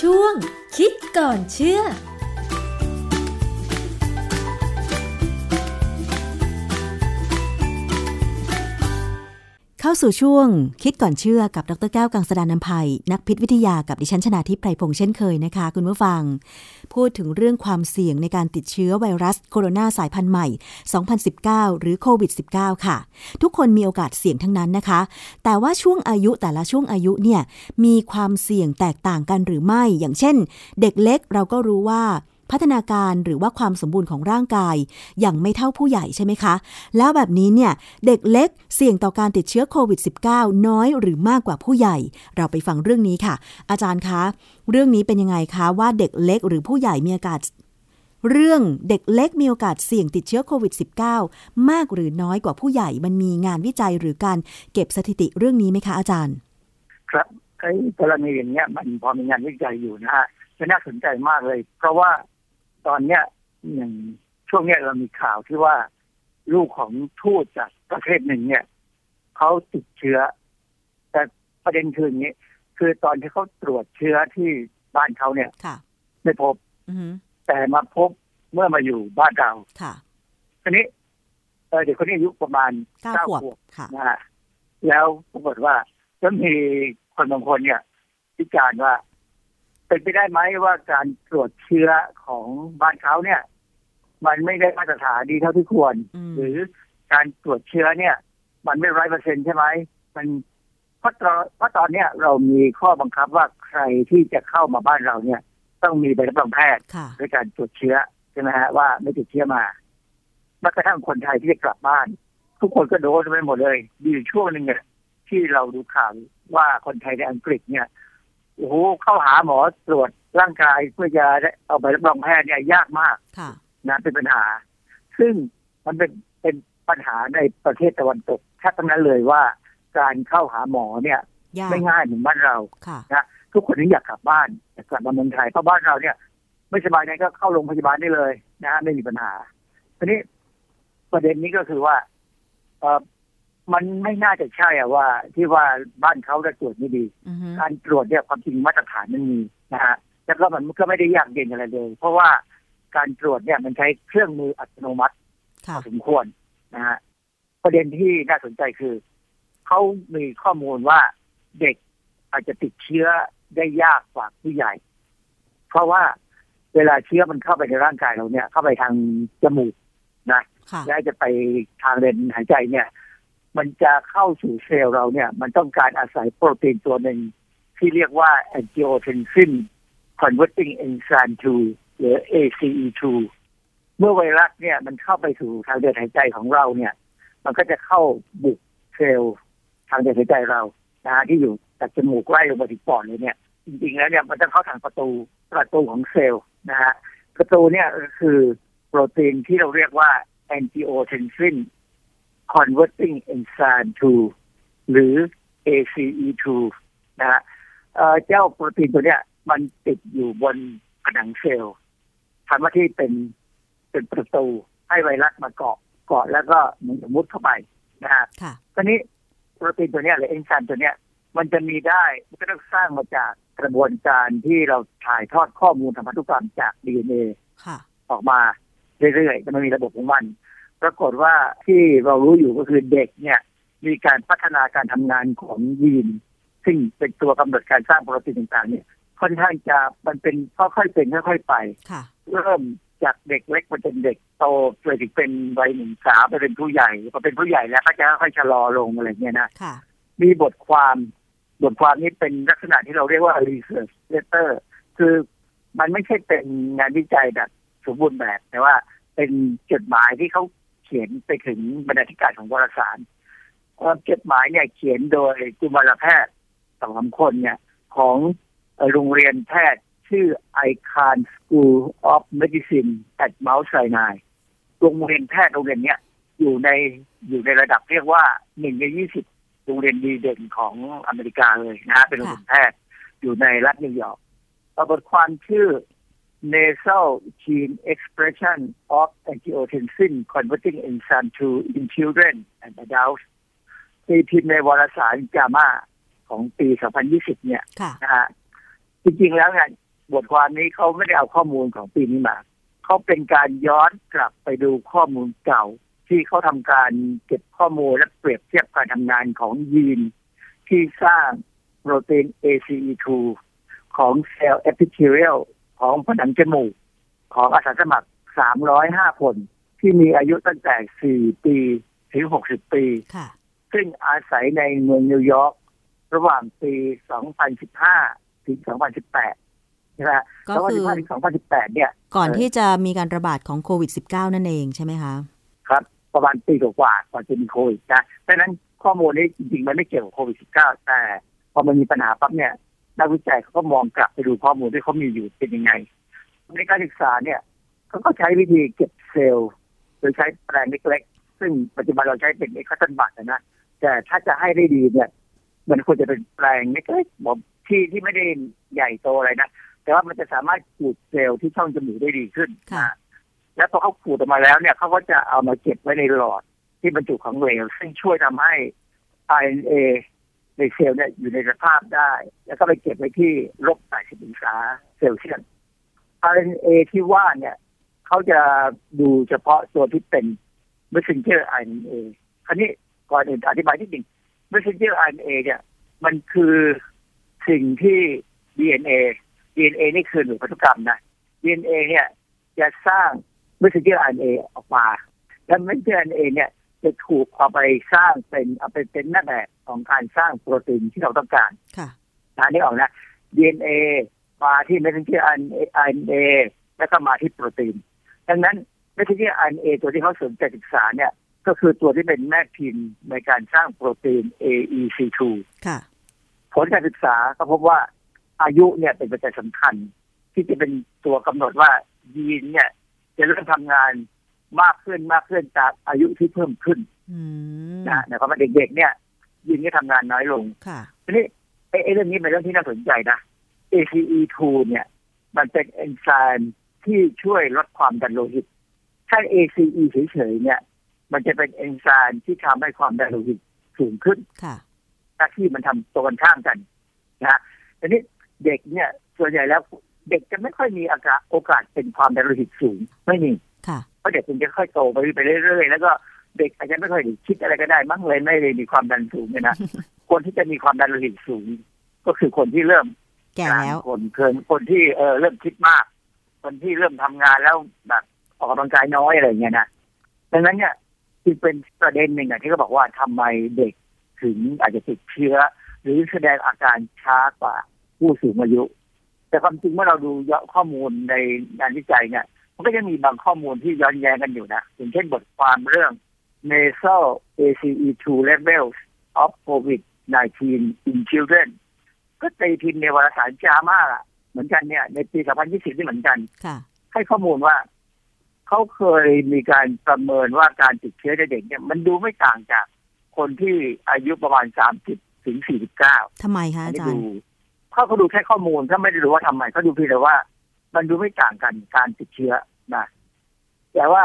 ช่วงคิดก่อนเชื่อ เข้าสู่ช่วงคิดก่อนเชื่อกับดรแก้วกังสดานนภัย นักพิษวิทยากับดิฉันชนาทิพไพรพงษ์เช่นเคยนะคะ คุณผู้ฟัง พูดถึงเรื่องความเสี่ยงในการติดเชื้อไวรัสโคโรนาสายพันธุ์ใหม่ 2019 หรือโควิด -19 ค่ะ ทุกคนมีโอกาสเสี่ยงทั้งนั้นนะคะ แต่ว่าช่วงอายุแต่ละช่วงอายุเนี่ยมีความเสี่ยงแตกต่างกันหรือไม่ อย่างเช่น เด็กเล็กเราก็รู้ว่า พัฒนาการหรือว่าความสมบูรณ์ของร่างกาย อย่างไม่เท่าผู้ใหญ่ใช่ไหมคะ แล้วแบบนี้เนี่ย เด็กเล็กเสี่ยงต่อการติดเชื้อโควิด -19 น้อยหรือมากกว่าผู้ใหญ่ เราไปฟังเรื่องนี้ค่ะ อาจารย์คะ เรื่องนี้เป็นยังไงคะว่าเด็กเล็กหรือผู้ใหญ่มีโอกาสเรื่องเด็กเล็กมีโอกาสเสี่ยงติดเชื้อโควิด -19 มากหรือน้อยกว่าผู้ใหญ่มันมีงานวิจัยหรือการเก็บสถิติเรื่องนี้ไหมคะอาจารย์ ครับไอ้กรณีอย่างเงี้ยมันพอมีงานวิจัยอยู่นะฮะจะน่าสนใจมากเลย เพราะว่า ตอนเนี้ยอย่างช่วงเนี้ยเรามีข่าวที่ว่าลูกของทูตจากประเทศหนึ่งเนี่ยเขาติดเชื้อ แต่ประเด็นคืออย่างนี้ คือตอนที่เขาตรวจเชื้อที่บ้านเขาเนี่ยค่ะไม่พบอือฮึแต่มาพบเมื่อมาอยู่บ้านเราค่ะทีนี้เอ่อเด็กคนนี้อายุประมาณเก้าเก้าขวบขวบค่ะนะฮะแล้วปรากฏว่าก็มีคนบางคนเนี่ยวิจารณ์ว่า เป็นไปได้ไหมว่าการตรวจเชื้อของบ้านเขาเนี่ย มันไม่ได้มาตรฐานดีเท่าที่ควรอืมหรือการตรวจเชื้อเนี่ย มันไม่ร้อยเปอร์เซ็นใช่ไหมมันเพราะตอนเพราะตอนเนี้ยเรามีข้อบังคับว่าใครที่จะเข้ามาบ้านเราเนี่ย ต้องมีใบรับรองแพทย์ค่ะด้วยการตรวจเชื้อใช่ไหมฮะว่าไม่ติดเชื้อมาแม้กระทั่งคนไทยที่จะกลับบ้าน ทุกคนก็โดนไปหมดเลยมีอยู่ช่วงหนึ่งเนี่ยที่เราดูข่าวว่าคนไทยในอังกฤษเนี่ย โอ้โหเข้าหาหมอตรวจร่างกายเพื่อจะได้เอาใบรับรองแพทย์เนี่ยยากมากค่ะนะเป็นปัญหา ซึ่งมันเป็นเป็นปัญหาในประเทศตะวันตกแทบทั้งนั้นเลยว่าการเข้าหาหมอเนี่ยยากไม่ง่ายเหมือนบ้านเราค่ะนะทุกคนนี่อยากกลับบ้านอยากกลับมาเมืองไทยเพราะบ้านเราเนี่ย ไม่สบายไงก็เข้าโรงพยาบาลได้เลยนะไม่มีปัญหาทีนี้ประเด็นนี้ก็คือว่าเออ มันไม่น่าจะใช่อะว่า ที่ว่าบ้านเขาได้ตรวจไม่ดีอือฮึการตรวจเนี่ยความจริงมาตรฐานมันมีนะฮะแล้วก็มันก็ไม่ได้ยากเย็นอะไรเลย เพราะว่าการตรวจเนี่ยมันใช้เครื่องมืออัตโนมัติพค่ะอสมควรนะฮะประเด็นที่น่าสนใจคือเขามีข้อมูลว่าเด็กอาจจะติดเชื้อได้ยากกว่าผู้ใหญ่ เพราะว่าเวลาเชื้อมันเข้าไปในร่างกายเราเนี่ย เข้าไปทางจมูกนะค่ะและจะไปทางเดินหายใจเนี่ย มันจะเข้าสู่เซลล์เราเนี่ย มันต้องการอาศัยโปรตีนตัวหนึ่ง ที่เรียกว่า angiotensin converting enzyme 2 หรือ ACE2 เมื่อไวรัสเนี่ยมันเข้าไปสู่ทางเดินหายใจของเราเนี่ย มันก็จะเข้าบุกเซลล์ทางเดินหายใจเรานะฮะที่อยู่จากจมูกไล่ลงมาถึงปอดเลยเนี่ย จริงๆแล้วเนี่ยมันจะเข้าทางประตูประตูของเซลล์นะฮะประตูเนี่ยคือโปรตีนที่เราเรียกว่า angiotensin converting enzyme 2หรือ ACE2 นะฮะเอ่อเจ้าโปรตีนตัวเนี้ย มันติดอยู่บนผนังเซลล์ทำหน้าที่เป็นเป็นประตูให้ไวรัสมาเกาะเกาะแล้วก็เหมันจะมุดเข้าไปนะฮะค่ะตอนนี้โปรตีนตัวเนี้ยหรือเอนไซม์ตัวเนี้ย มันจะมีได้มันก็ต้องสร้างมาจากกระบวนการที่เราถ่ายทอดข้อมูลทางพันธุกรรมจาก DNA ค่ะออกมาเรื่อยๆแต่มันมีระบบของมัน ปรากฏว่าที่เรารู้อยู่ก็คือเด็กเนี่ย มีการพัฒนาการทำงานของยีน ซึ่งเป็นตัวกำหนดการสร้างโปรตีนต่างๆ เนี่ย ค่อนข้างจะมันเป็นค่อยๆเป็นค่อยๆไปค่ะเริ่มจากเด็กเล็กมาเป็นเด็กโตจนถึงเป็นวัยหนุ่มสาวไปเป็นผู้ใหญ่พอเป็นผู้ใหญ่แล้วก็จะค่อยๆชะลอลงอะไรเงี้ยนะค่ะมีบทความบทความนี้เป็นลักษณะที่เราเรียกว่า research letter คือมันไม่ใช่เป็นงานวิจัยแบบสมบูรณ์แบบ แต่ว่าเป็นจดหมายที่เขาเขียนไปถึงบรรณาธิการของวารสารเอ่อจดหมายเนี่ยเขียนโดยกุมารแพทย์สองสาคนเนี่ย ของโรงเรียนแพทย์ชื่อ Icahn School of Medicine at Mount Sinai โรงเรียนแพทย์โรงเรียนเนี้ยอยู่ในอยู่ในระดับเรียกว่าหนึ่งในยี่สิบโรงเรียนดีเด่นของอเมริกาเลยนะฮะเป็นโรงเรียนแพทย์อยู่ในรัฐนิวยอร์กเอาบทความชื่อ nasal gene expression of angiotensin converting enzyme 2 in children and adults ตีพิมพ์ในวารสารจามาของปี 2020 เนี่ยค่ะนะฮะจริงๆ แล้วเนี่ยบทความนี้เขาไม่ได้เอาข้อมูลของปีนี้มา เขาเป็นการย้อนกลับไปดูข้อมูลเก่า ที่เขาทำการเก็บข้อมูลและเปรียบเทียบการทำงานของยีน ที่สร้างโปรตีน ACE2 ของเซลล์ epithelial ของผนังจมูกของอาสาสมัคร 305 คน ที่มีอายุตั้งแต่ 4 ปีถึง 60 ปีค่ะซึ่งอาศัยในเมืองนิวยอร์กระหว่างปี 2015 ถึง 2018นะฮะก็คือ2015 ถึง 2018 เนี่ย ก่อนเออที่จะมีการระบาดของโควิด -19 นั่นเองใช่ไหมคะ ครับ ประมาณปีกว่าๆก่อนจะมีโควิดนะดังนั้นข้อมูลนี้จริงๆ มันไม่เกี่ยวกับโควิด -19 แต่พอมันมีปัญหาปั๊บเนี่ย นักวิจัยเขาก็มองกลับไปดูข้อมูลที่เขามีอยู่เป็นยังไง ในการศึกษาเนี่ยเขาก็ใช้วิธีเก็บเซลล์โดยใช้แปลงเล็กๆซึ่งปัจจุบันเราใช้เป็นเอ็กซ์ตันบัตนะแต่ถ้าจะให้ได้ดีเนี่ย มันควรจะเป็นแปลงเล็กๆบอกที่ที่ไม่ได้ใหญ่โตอะไรนะแต่ว่ามันจะสามารถขูดเซลล์ที่ช่องจมูกได้ดีขึ้นค่ะนะแล้วพอเขาขูดออกมาแล้วเนี่ยเขาก็จะเอามาเก็บไว้ในหลอดที่บรรจุของเหลวซึ่งช่วยทำให้ RNA ในเซลล์เนี่ยอยู่ในสภาพได้ แล้วก็ไปเก็บไว้ที่ลบ80องศาเซลเซียส RNA ที่ว่าเนี่ยเขาจะดูเฉพาะตัวที่เป็น messenger RNA คราวนี้ก่อนอื่นอธิบายที่หนึ่ง messenger RNA เนี่ยมันคือสิ่งที่ DNA DNA นี่คือหน่วยพันธุกรรมนะ DNA เนี่ยจะสร้าง messenger RNA ออกมา แล้ว messenger RNA เนี่ย จะถูกเอาไปสร้างเป็นเอาไปเป็นหน้าแบบของการสร้างโปรตีนที่เราต้องการค่ะนะนี่ออกนะ DNA มาที่ messenger RNA แล้วก็มาที่โปรตีน ดังนั้น messenger RNA ตัวที่เขาสนใจศึกษาเนี่ย ก็คือตัวที่เป็นแม่พิมพ์ในการสร้างโปรตีน AEC2 ค่ะ ผลการศึกษาก็พบว่าอายุเนี่ยเป็นปัจจัยสำคัญ ที่จะเป็นตัวกำหนดว่ายีนเนี่ย จะเริ่มทำงาน มากขึ้นมากขึ้นจากอายุที่เพิ่มขึ้นอืมนะหมายความว่าเด็กๆเนี่ยยีนก็ทำงานน้อยลงค่ะทีนี้ไอ้ไอ้เรื่องนี้เป็นเรื่องที่น่าสนใจนะ ACE2 เนี่ย มันเป็นเอนไซม์ที่ช่วยลดความดันโลหิต ถ้า ACE เฉยๆเนี่ย มันจะเป็นเอนไซม์ที่ทำให้ความดันโลหิตสูงขึ้นค่ะหน้าที่มันทำตรงกันข้ามกันนะทีนี้เด็กเนี่ยส่วนใหญ่แล้วเด็กจะไม่ค่อยมีอากาศโอกาสเป็นความดันโลหิตสูงไม่มีค่ะ เพราะเด็กมันจะค่อยโตไปไปเรื่อยๆแล้วก็เด็กอาจจะไม่ค่อยได้คิดอะไรก็ได้มั้งเลยไม่ได้มีความดันสูงเนี่ยนะคนที่จะมีความดันโลหิตสูง ก็คือคนที่เริ่มแก่แล้วางคนเกินคนที่เออเริ่มคิดมาก คนที่เริ่มทำงานแล้วแบบออกกำลังกายน้อยอะไรเงี้ยนะดังนั้นเนี่ยจึงเป็นประเด็นหนึ่งอะที่เขาบอกว่าทำไมเด็กถึงอาจจะติดเชื้อ หรือแสดงอาการช้ากว่าผู้สูงอายุ แต่ความจริงเมื่อเราดูเยอะข้อมูลในงานวิจัยเนี่ย มันก็ยังมีบางข้อมูลที่ย้อนแย้งกันอยู่นะอย่างเช่นบทความเรื่อง nasal ACE2 levels of COVID-19 in children ก็ตีพิมพ์ในวารสารจามาอะเหมือนกันเนี่ยในปี 2020 นี่เหมือนกันค่ะให้ข้อมูลว่า เขาเคยมีการประเมินว่าการติดเชื้อในเด็กเนี่ยมันดูไม่ต่างจากคนที่อายุประมาณ 30 ถึง 49 ทำไมคะอันอานี้จารดูย์เขาก็ดูแค่ข้อมูลถ้าไม่ได้รู้ว่าทำไมเขาดูเพียงแต่ว่า มันดูไม่ต่างกันการติดเชื้อ นะแต่ว่า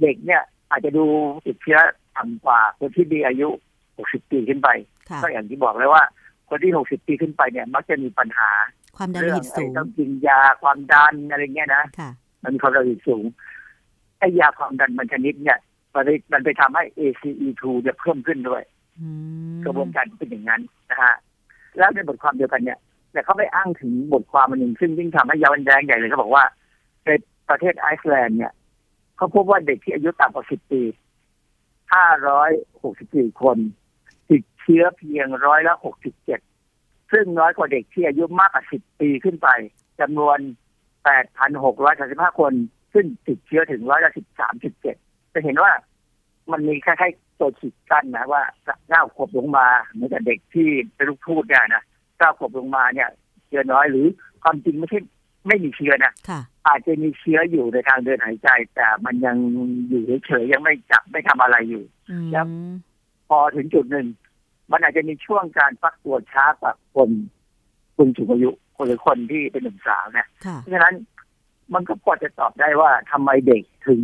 เด็กเนี่ย อาจจะดูติดเชื้อต่ำกว่าคนที่มีอายุ 60 ปีขึ้นไปค่ะก็อย่างที่บอกเลยว่า คนที่ 60 ปีขึ้นไปเนี่ย มักจะมีปัญหา ความดันโลเรื่หิตสูไอ้งต้องกินยาความดันอะไรเงี้ยนะค่ะมันมีความดันโลหิตสูงไอ้ยาความดันมันชนิดเนี่ยมันไปมันไปทำให้ ACE2 เนี่ยเพิ่มขึ้นด้วยอืมกระบวนการเป็นอย่างนั้นนะฮะแล้วในบทความเดียวกันเนี่ย แต่เขาไปอ้างถึงบทความมันหนึ่งซึ่งยิ่งทำให้ย้อนแย้งใหญ่เลยเขาบอกว่าใน ประเทศไอซ์แลนด์เนี่ยเขาพบว่าเด็กที่อายุต่ำกว่า10ปี564คน ติดเชื้อเพียงร้อยละ67ซึ่งน้อยกว่าเด็กที่อายุมากกว่า10ปีขึ้นไปจำนวน8,635คน ซึ่งติดเชื้อถึงร้อยละ13.7จะเห็นว่ามันมีคล้ายๆตัวขีดกั้นนะว่าเก้าขวบลงมาเหมือนกับเด็กที่เป็นลูกพูดเนี่ยนะเก้าขวบลงมาเนี่ยเชื้อน้อยหรือความจริงไม่ใช่ ไม่มีเชื้อนะค่ะอาจจะมีเชื้ออยู่ในทางเดินหายใจ แต่มันยังอยู่เฉยๆยังไม่จับไม่ทำอะไรอยู่อืมครับพอถึงจุดหนึ่ง มันอาจจะมีช่วงการฟักตัวช้ากว่าคนคนสูงอายุคนหรือคนที่เป็นหนุ่มสาวนะค่ะเพราะฉะนั้นมันก็พอจะตอบได้ว่าทำไมเด็กถึง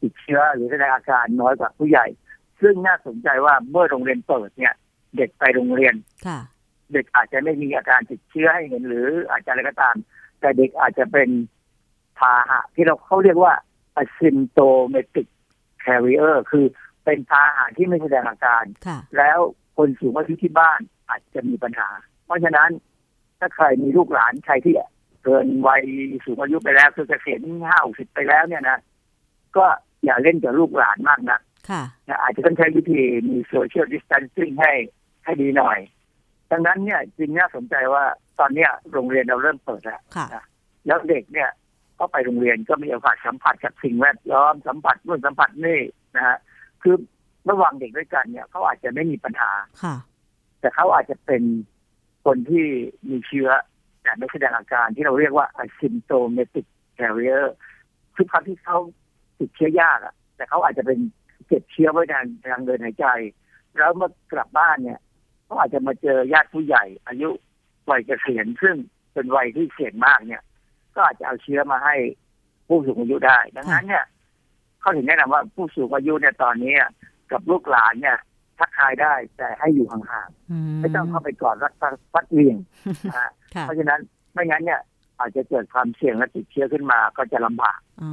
ติดเชื้อหรือแสดงอาการน้อยกว่าผู้ใหญ่ ซึ่งน่าสนใจว่าเมื่อโรงเรียนเปิดเนี่ย เด็กไปโรงเรียนค่ะเด็กอาจจะไม่มีอาการติดเชื้อให้เห็นหรืออาจจะอะไรก็ตาม แต่แต่เด็กอาจจะเป็นพาหะที่เราเขาเรียกว่า asymptomatic carrier คือเป็นพาหะที่ไม่แสดงอาการค่ะแล้วคนสูงอายุที่บ้านอาจจะมีปัญหา เพราะฉะนั้นถ้าใครมีลูกหลานใครที่เกินวัยสูงอายุไปแล้วคือเกษียณห้าสิบไปแล้วเนี่ยนะก็อย่าเล่นกับลูกหลานมากนะค่ะนะอาจจะต้องใช้วิธีมีโซเชียลดิส a ทนซิ่งให้ให้ดีหน่อย ดังนั้นเนี่ยจริงน่าสนใจว่าตอนเนี้ยโรงเรียนเราเริ่มเปิดแล้วค่ะแล้วเด็กเนี่ยก็ไปโรงเรียนก็มีโอกาสสัมผัสกับสิ่งแวดล้อมสัมผัสนู่นสัมผัสนี่นะฮะคือระหว่างเด็กด้วยกันเนี่ยเขาอาจจะไม่มีปัญหาค่ะแต่เขาอาจจะเป็นคนที่มีเชื้อ แต่ไม่แสดงอาการที่เราเรียกว่า asymptomatic carrier คือคำที่เขาติดเชื้อยากอะแต่เขาอาจจะเป็นเก็บเชื้อไว้ในทางเดินหายใจ แล้วเมื่อกลับบ้านเนี่ย เขาอาจจะมาเจอญาติผู้ใหญ่ อายุวัยเกษียณซึ่งเป็นวัยที่เสี่ยงมากเนี่ย ก็อาจจะเอาเชื้อมาให้ผู้สูงอายุได้ ดังนั้นเนี่ยเขาถึงแนะนำว่าผู้สูงอายุเนี่ยตอนนี้กับลูกหลานเนี่ยทักทายได้แต่ให้อยู่ห่างอืๆไม่ต้องเข้าไปกอดรัดฟัดเหวียงนะฮะค่ะเพราะฉะนั้นไม่งั้นเนี่ยอาจจะเกิดความเสี่ยงและติดเชื้อขึ้นมาก็จะลำบาก อ๋อ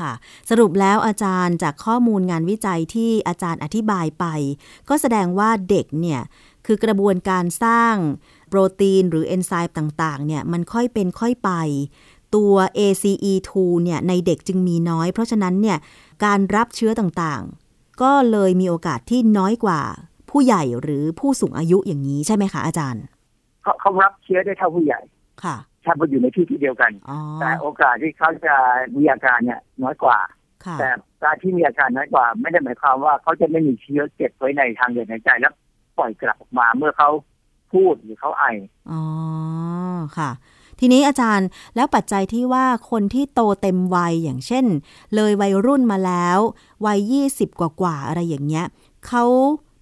ค่ะ สรุปแล้วอาจารย์จากข้อมูลงานวิจัยที่อาจารย์อธิบายไป ก็แสดงว่าเด็กเนี่ย คือกระบวนการสร้างโปรตีนหรือเอนไซม์ต่างๆเนี่ยมันค่อยเป็นค่อยไป ตัว ACE2 เนี่ยในเด็กจึงมีน้อย เพราะฉะนั้นเนี่ยการรับเชื้อต่างๆ ก็เลยมีโอกาสที่น้อยกว่าผู้ใหญ่หรือผู้สูงอายุอย่างนี้ใช่ไหมคะอาจารย์เขาเขารับเชื้อได้เท่าผู้ใหญ่ค่ะถ้ามาอยู่ในที่ที่เดียวกันอ๋อแต่โอกาสที่เขาจะมีอาการเนี่ยน้อยกว่าค่ะแต่การที่มีอาการน้อยกว่า ไม่ได้หมายความว่าเขาจะไม่มีเชื้อเก็บไว้ในทางเดินหายใจแล้ว ปล่อยกลับออกมาเมื่อเขาพูดหรือเขาไอ อ๋อ ค่ะ ทีนี้อาจารย์แล้วปัจจัยที่ว่าคนที่โตเต็มวัยอย่างเช่น เลยวัยรุ่นมาแล้ว วัย20กว่ากว่าๆอะไรอย่างเงี้ยเขา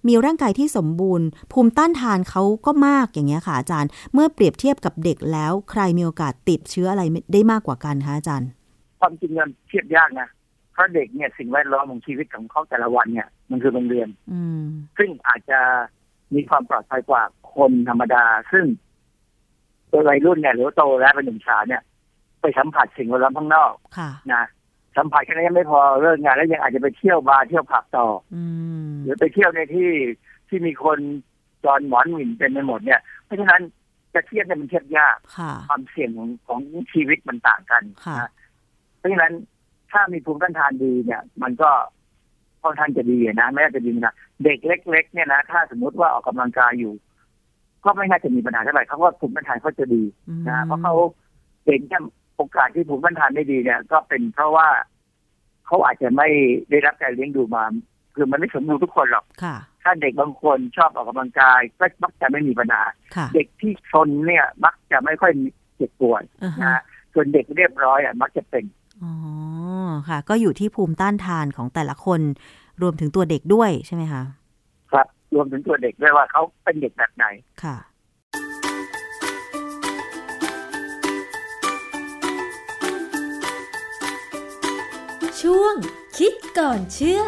มีร่างกายที่สมบูรณ์ ภูมิต้านทานเขาก็มากอย่างเงี้ยค่ะอาจารย์ เมื่อเปรียบเทียบกับเด็กแล้ว ใครมีโอกาสติดเชื้ออะไรได้มากกว่ากันคะอาจารย์ ความจริงมันเทียบยากนะเพราะเด็กเนี่ยสิ่งแวดล้อมของชีวิตของเขาแต่ละวันเนี่ย มันคือโรงเรียน อืมซึ่งอาจจะ มีความปลอดภัยกว่าคนธรรมดา ซึ่งตัววัยรุ่นเนี่ยหรือว่าโตแล้วเป็นหนุ่มสาวเนี่ย ไปสัมผัสสิ่งแวดล้อมข้างนอกค่ะนะสัมผัสแค่นั้นยังไม่พอเลิกงานแล้วยังอาจจะไปเที่ยวบาร์เที่ยวผับต่อ อืมหรือไปเที่ยวในที่ที่มีคนจอนหมอนหมิ่นเต็มไปหมดเนี่ย เพราะฉะนั้นจะเทียบเนี่ยมันเทียบยากค่ะความเสี่ยงของของชีวิตมันต่างกันค่ะนะเพราะฉะนั้นถ้ามีภูมิต้านทานดีเนี่ย มันก็ ค่อนข้างจะดีนะไม่น่าจะดีนะเด็กเล็ก ๆ เนี่ยนะถ้าสมมุติว่าออกกำลังกายอยู่ ก็ไม่น่าจะมีปัญหาเท่าไหร่เขาว่าภูมิต้านทานเขาจะดีอืมนะเพราะเขาเห็นแค่โอกาสที่ภูมิต้านทานไม่ดีเนี่ย ก็เป็นเพราะว่าเขาอาจจะไม่ได้รับการเลี้ยงดูมาคือมันไม่สมบูรณ์ทุกคนหรอกค่ะถ้าเด็กบางคนชอบออกกำลังกายก็มักจะไม่มีปัญหาค่ะเด็กที่ชนเนี่ย มักจะไม่ค่อยมีเจ็บปวดอ่าฮะนะฮะส่วนเด็กเรียบร้อยอะมักจะเป็นอ๋อ ค่ะ ก็อยู่ที่ภูมิต้านทานของแต่ละคน รวมถึงตัวเด็กด้วยใช่ไหมคะครับรวมถึงตัวเด็กด้วยว่าเขาเป็นเด็กแบบไหนค่ะ ช่วงคิดก่อนเชื่อ